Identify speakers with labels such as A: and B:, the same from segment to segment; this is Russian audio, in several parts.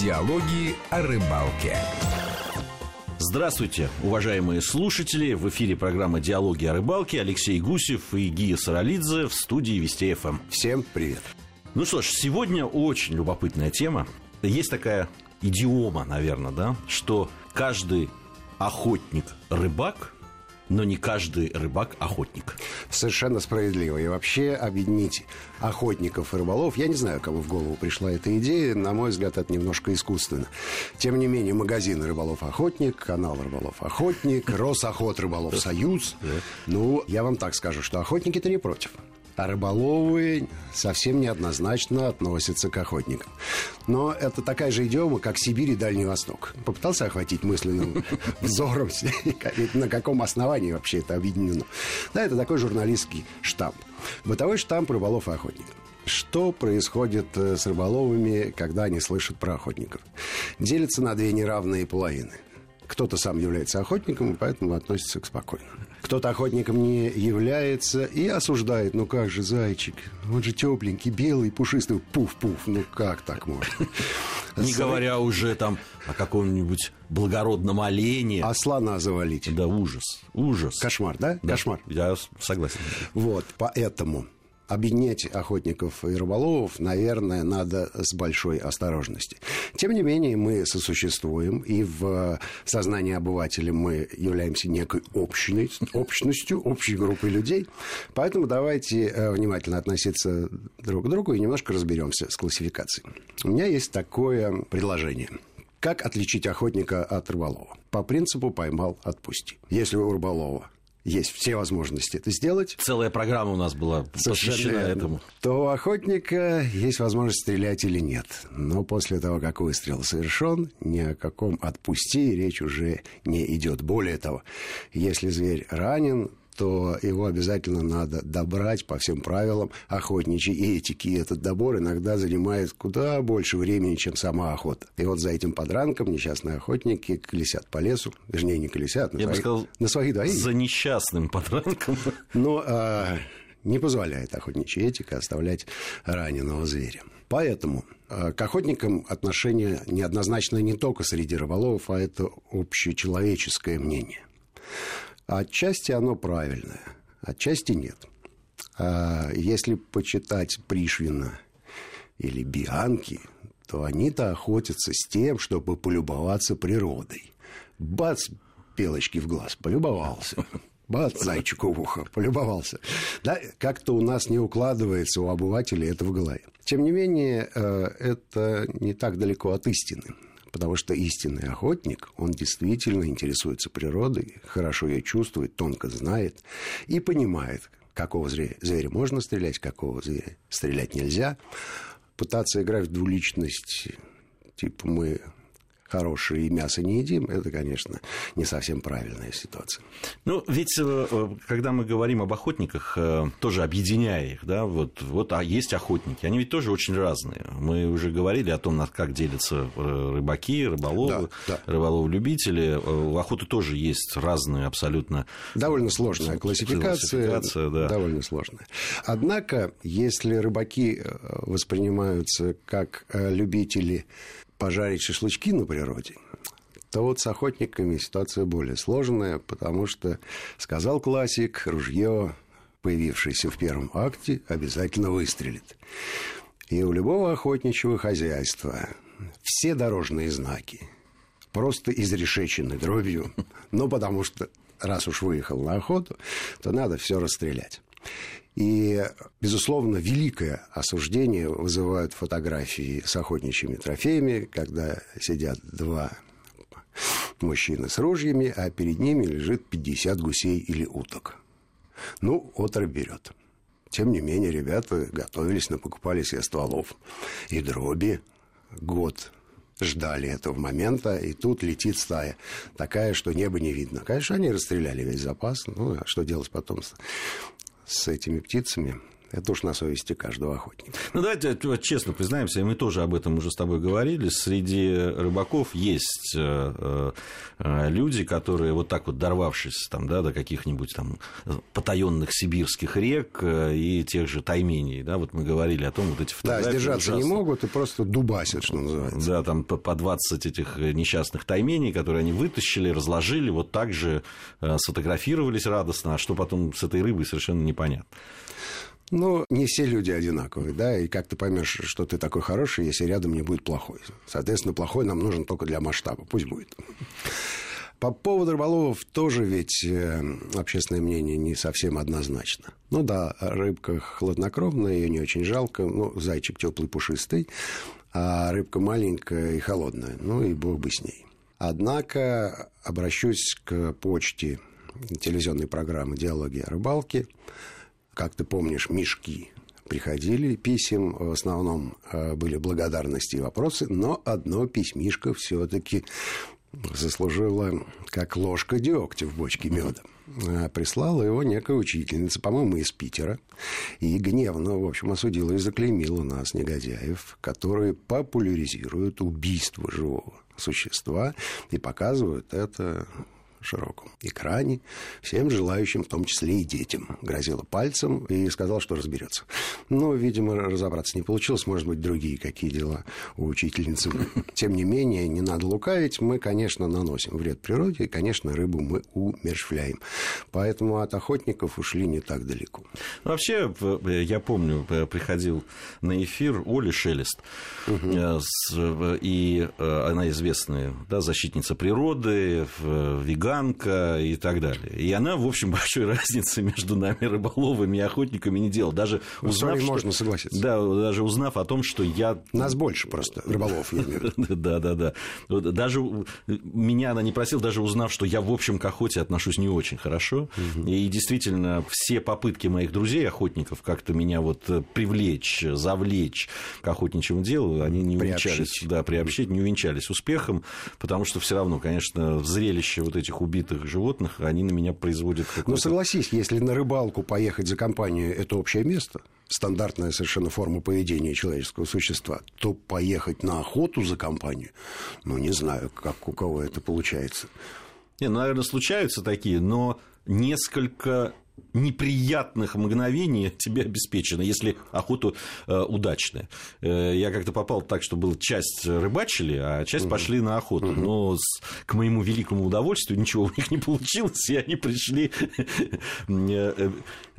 A: Диалоги о рыбалке.
B: Здравствуйте, уважаемые слушатели. В эфире программа «Диалоги о рыбалке». Алексей Гусев и Гия Саралидзе в студии Вести ФМ.
C: Всем привет.
B: Ну что ж, сегодня очень любопытная тема. Есть такая идиома, наверное, да, что каждый охотник рыбак, но не каждый рыбак охотник.
C: Совершенно справедливо. И вообще объединить охотников и рыболов, я не знаю, кому в голову пришла эта идея, на мой взгляд, это немножко искусственно. Тем не менее, магазин «Рыболов-охотник», канал «Рыболов-охотник», «Росохот Рыболов-Союз». Ну, я вам так скажу, что охотники-то не против. А рыболовы совсем неоднозначно относятся к охотникам. Но это такая же идиома, как Сибирь и Дальний Восток. Попытался охватить мысленным взором, на каком основании вообще это объединено. Да, это такой журналистский штамп. Бытовой штамп рыболов и охотников. Что происходит э, с рыболовами, когда они слышат про охотников? Делятся на две неравные половины – кто-то сам является охотником, и поэтому относится к спокойно. Кто-то охотником не является и осуждает. Ну как же, зайчик, он же тепленький, белый, пушистый. Пуф-пуф, ну как так можно?
B: Не говоря уже там о каком-нибудь благородном олене.
C: А слона завалить.
B: Да, ужас, ужас.
C: Кошмар, да?
B: Да,
C: Кошмар.
B: Я согласен.
C: Вот, поэтому объединять охотников и рыболовов, наверное, надо с большой осторожностью. Тем не менее, мы сосуществуем, и в сознании обывателя мы являемся некой общностью, общностью общей группой людей. Поэтому давайте э, внимательно относиться друг к другу и немножко разберемся с классификацией. У меня есть такое предложение. Как отличить охотника от рыболова? По принципу «поймал, отпусти». Если у рыболова есть все возможности это сделать.
B: Целая программа у нас была посвящена этому.
C: То у охотника есть возможность стрелять или нет. Но после того, как выстрел совершен, ни о каком отпусти речь уже не идет. Более того, если зверь ранен, то его обязательно надо добрать по всем правилам охотничьей этики. И этот добор иногда занимает куда больше времени, чем сама охота. И вот за этим подранком несчастные охотники колесят по лесу. Вернее, не колесят, на,
B: Я
C: свои,
B: бы сказал,
C: на своих двоих.
B: За несчастным подранком.
C: Но а, не позволяет охотничья этика оставлять раненого зверя. Поэтому а, к охотникам отношение неоднозначно не только среди рыболовов, а это общечеловеческое мнение. Отчасти оно правильное, отчасти нет. А если почитать Пришвина или Бианки, то они-то охотятся с тем, чтобы полюбоваться природой. Бац, белочки в глаз, полюбовался. Бац, зайчику в ухо, полюбовался. Да, как-то у нас не укладывается у обывателей это в голове. Тем не менее, э, это не так далеко от истины. Потому что истинный охотник, он действительно интересуется природой, хорошо ее чувствует, тонко знает и понимает, какого зверя, можно стрелять, какого зверя стрелять нельзя. Пытаться играть в двуличность, типа мы хорошее и мясо не едим, это, конечно, не совсем правильная ситуация.
B: Ну, ведь э, когда мы говорим об охотниках, э, тоже объединяя их, да, вот, вот а есть охотники, они ведь тоже очень разные. Мы уже говорили о том, как делятся э, рыбаки, рыболовы, да, да. рыболовы-любители. У охоты тоже есть разные абсолютно...
C: Довольно сложная классификация, классификация да. довольно сложная. Однако, если рыбаки воспринимаются как любители пожарить шашлычки на природе, то вот с охотниками ситуация более сложная, потому что, сказал классик, ружье, появившееся в первом акте, обязательно выстрелит. И у любого охотничьего хозяйства все дорожные знаки просто изрешечены дробью, но потому что раз уж выехал на охоту, то надо все расстрелять. И, безусловно, великое осуждение вызывают фотографии с охотничьими трофеями, когда сидят два мужчины с ружьями, а перед ними лежит 50 гусей или уток. Ну, отрыв берет. Тем не менее, ребята готовились, напокупали себе стволов и дроби. Год ждали этого момента, и тут летит стая. Такая, что небо не видно. Конечно, они расстреляли весь запас. Ну, а что делать потом? С этими птицами, Это уж на совести каждого охотника.
B: Ну, давайте честно признаемся, мы тоже об этом уже с тобой говорили. Среди рыбаков есть э, э, люди, которые вот так вот дорвавшись там, да, до каких-нибудь там потаенных сибирских рек э, и тех же таймений, да, вот мы говорили о том, вот эти
C: фотографии. Да, сдержаться ужасно. не могут и просто дубасят, что называется.
B: Да, там по 20 этих несчастных таймений, которые они вытащили, разложили, вот так же сфотографировались радостно, а что потом с этой рыбой совершенно непонятно.
C: Ну, не все люди одинаковые, да, и как ты поймешь, что ты такой хороший, если рядом не будет плохой. Соответственно, плохой нам нужен только для масштаба, пусть будет. По поводу рыболовов тоже ведь э, общественное мнение не совсем однозначно. Ну да, рыбка хладнокровная, ее не очень жалко, ну, зайчик теплый, пушистый, а рыбка маленькая и холодная, ну и бог бы с ней. Однако обращусь к почте телевизионной программы «Диалоги о рыбалке», как ты помнишь, мешки приходили писем, в основном э, были благодарности и вопросы, но одно письмишко все-таки заслужило как ложка дегтя в бочке меда. Э, прислала его некая учительница, по-моему, из Питера, и гневно, в общем, осудила и заклеймила нас, негодяев, которые популяризируют убийство живого существа и показывают это широком экране всем желающим, в том числе и детям. Грозила пальцем и сказала, что разберется. Но, видимо, разобраться не получилось. Может быть, другие какие дела у учительницы. Тем не менее, не надо лукавить. Мы, конечно, наносим вред природе, и, конечно, рыбу мы умершвляем. Поэтому от охотников ушли не так далеко.
B: Вообще, я помню, приходил на эфир Оля Шелест, угу. и э, она известная да, защитница природы, веган цыганка и так далее. И она, в общем, большой разницы между нами, рыболовами и охотниками, не делала. Даже
C: узнав, что... можно согласиться.
B: Да, даже узнав о том, что я...
C: Нас больше просто, рыболов, я
B: имею Да, да, да. Даже меня она не просила, даже узнав, что я, в общем, к охоте отношусь не очень хорошо. И действительно, все попытки моих друзей, охотников, как-то меня вот привлечь, завлечь к охотничьему делу, они не увенчались, да, приобщить, не увенчались успехом, потому что все равно, конечно, зрелище вот этих убитых животных, они на меня производят
C: Ну, согласись, если на рыбалку поехать за компанию – это общее место, стандартная совершенно форма поведения человеческого существа, то поехать на охоту за компанию, ну, не знаю, как у кого это получается.
B: Не, ну, наверное, случаются такие, но несколько неприятных мгновений тебе обеспечено, если охота э, удачная. Э, я как-то попал так, что была часть рыбачили, а часть угу. пошли на охоту. Угу. Но с, к моему великому удовольствию ничего у них не получилось, и они пришли э,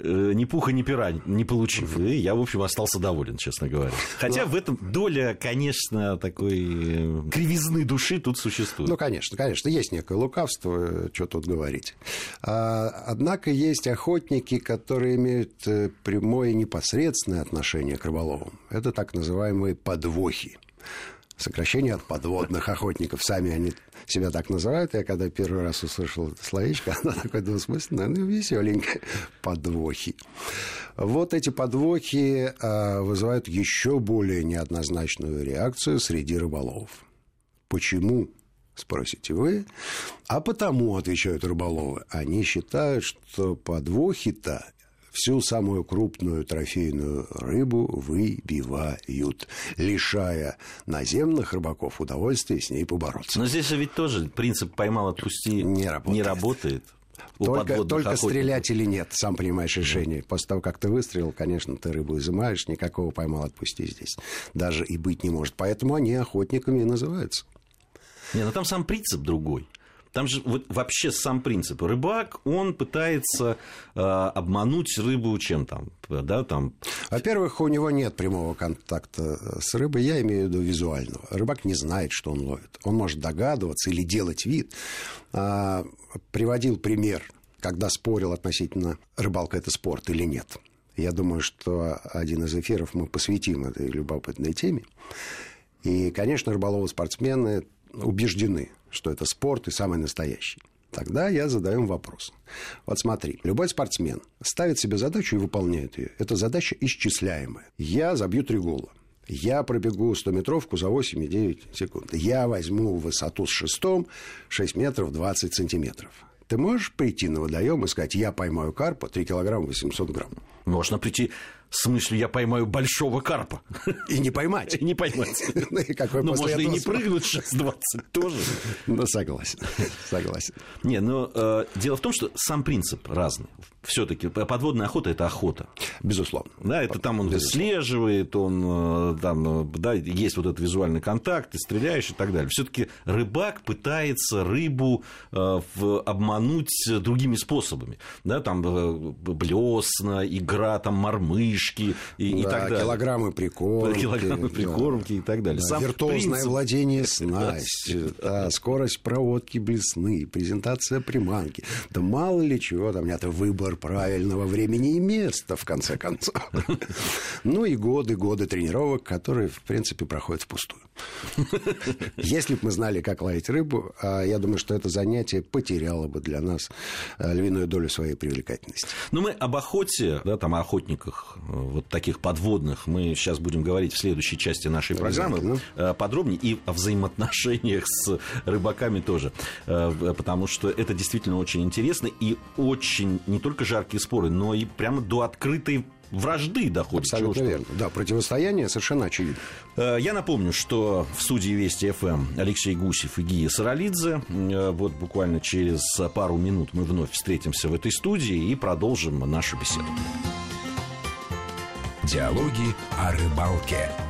B: ни пуха, ни пера не получив. И я, в общем, остался доволен, честно говоря. Хотя ну, в этом доля, конечно, такой кривизны души тут существует.
C: Ну, конечно, конечно, есть некое лукавство, что тут говорить. А, однако есть охота охотники, которые имеют э, прямое непосредственное отношение к рыболовам. Это так называемые подвохи. Сокращение от подводных охотников. Сами они себя так называют. Я когда первый раз услышал это словечко, оно такое двусмысленное, ну, веселенькое. Подвохи. Вот эти подвохи а, вызывают еще более неоднозначную реакцию среди рыболовов. Почему? Спросите вы. А потому, отвечают рыболовы, они считают, что подвохи-то всю самую крупную трофейную рыбу выбивают, лишая наземных рыбаков удовольствия с ней побороться.
B: Но здесь же ведь тоже принцип «поймал, отпусти» не работает. Не работает.
C: Только, только стрелять или нет, сам понимаешь решение. После того, как ты выстрелил, конечно, ты рыбу изымаешь, никакого поймал, отпусти здесь. Даже и быть не может. Поэтому они охотниками и называются.
B: Не, ну там сам принцип другой. Там же вот вообще сам принцип. Рыбак, он пытается э, обмануть рыбу чем там, да, там.
C: Во-первых, у него нет прямого контакта с рыбой, я имею в виду визуального. Рыбак не знает, что он ловит. Он может догадываться или делать вид. А, приводил пример, когда спорил относительно рыбалка это спорт или нет. Я думаю, что один из эфиров мы посвятим этой любопытной теме. И, конечно, рыболовы-спортсмены убеждены, что это спорт и самый настоящий. Тогда я задаю им вопрос. Вот смотри, любой спортсмен ставит себе задачу и выполняет ее. Эта задача исчисляемая. Я забью три гола. Я пробегу 100-метровку за 8,9 секунд. Я возьму высоту с шестом 6 метров 20 сантиметров. Ты можешь прийти на водоем и сказать, я поймаю карпа 3 килограмма 800 грамм?
B: Можно прийти В смысле, я поймаю большого карпа.
C: И не поймать.
B: И не поймать.
C: Ну,
B: можно и не прыгнуть 6.20 тоже.
C: Ну, согласен. Согласен.
B: Не, но э, дело в том, что сам принцип разный. Все-таки подводная охота это охота.
C: Безусловно.
B: Да, это там он выслеживает, он там, да, есть вот этот визуальный контакт, ты стреляешь и так далее. Все-таки рыбак пытается рыбу э, обмануть другими способами. Да, там блесна, игра, там мормышки и, да, и так далее.
C: Килограммы прикормки.
B: Килограммы прикормки да. и так далее.
C: Да, виртуозное принцип... владение снастью, да, скорость проводки блесны, презентация приманки. Да мало ли чего там, это выбор правильного времени и места, в конце концов. Ну и годы, годы тренировок, которые, в принципе, проходят впустую. Если бы мы знали, как ловить рыбу, а, я думаю, что это занятие потеряло бы для нас а, львиную долю своей привлекательности.
B: Ну, мы об охоте, да, там, о охотниках вот таких подводных мы сейчас будем говорить в следующей части нашей программы э, подробнее и о взаимоотношениях с рыбаками тоже, э, потому что это действительно очень интересно и очень не только жаркие споры, но и прямо до открытой вражды доходит.
C: Абсолютно верно. Да, противостояние совершенно очевидно.
B: Э, я напомню, что в студии Вести ФМ Алексей Гусев и Гия Саралидзе. Вот буквально через пару минут мы вновь встретимся в этой студии и продолжим нашу беседу.
A: Диалоги о рыбалке.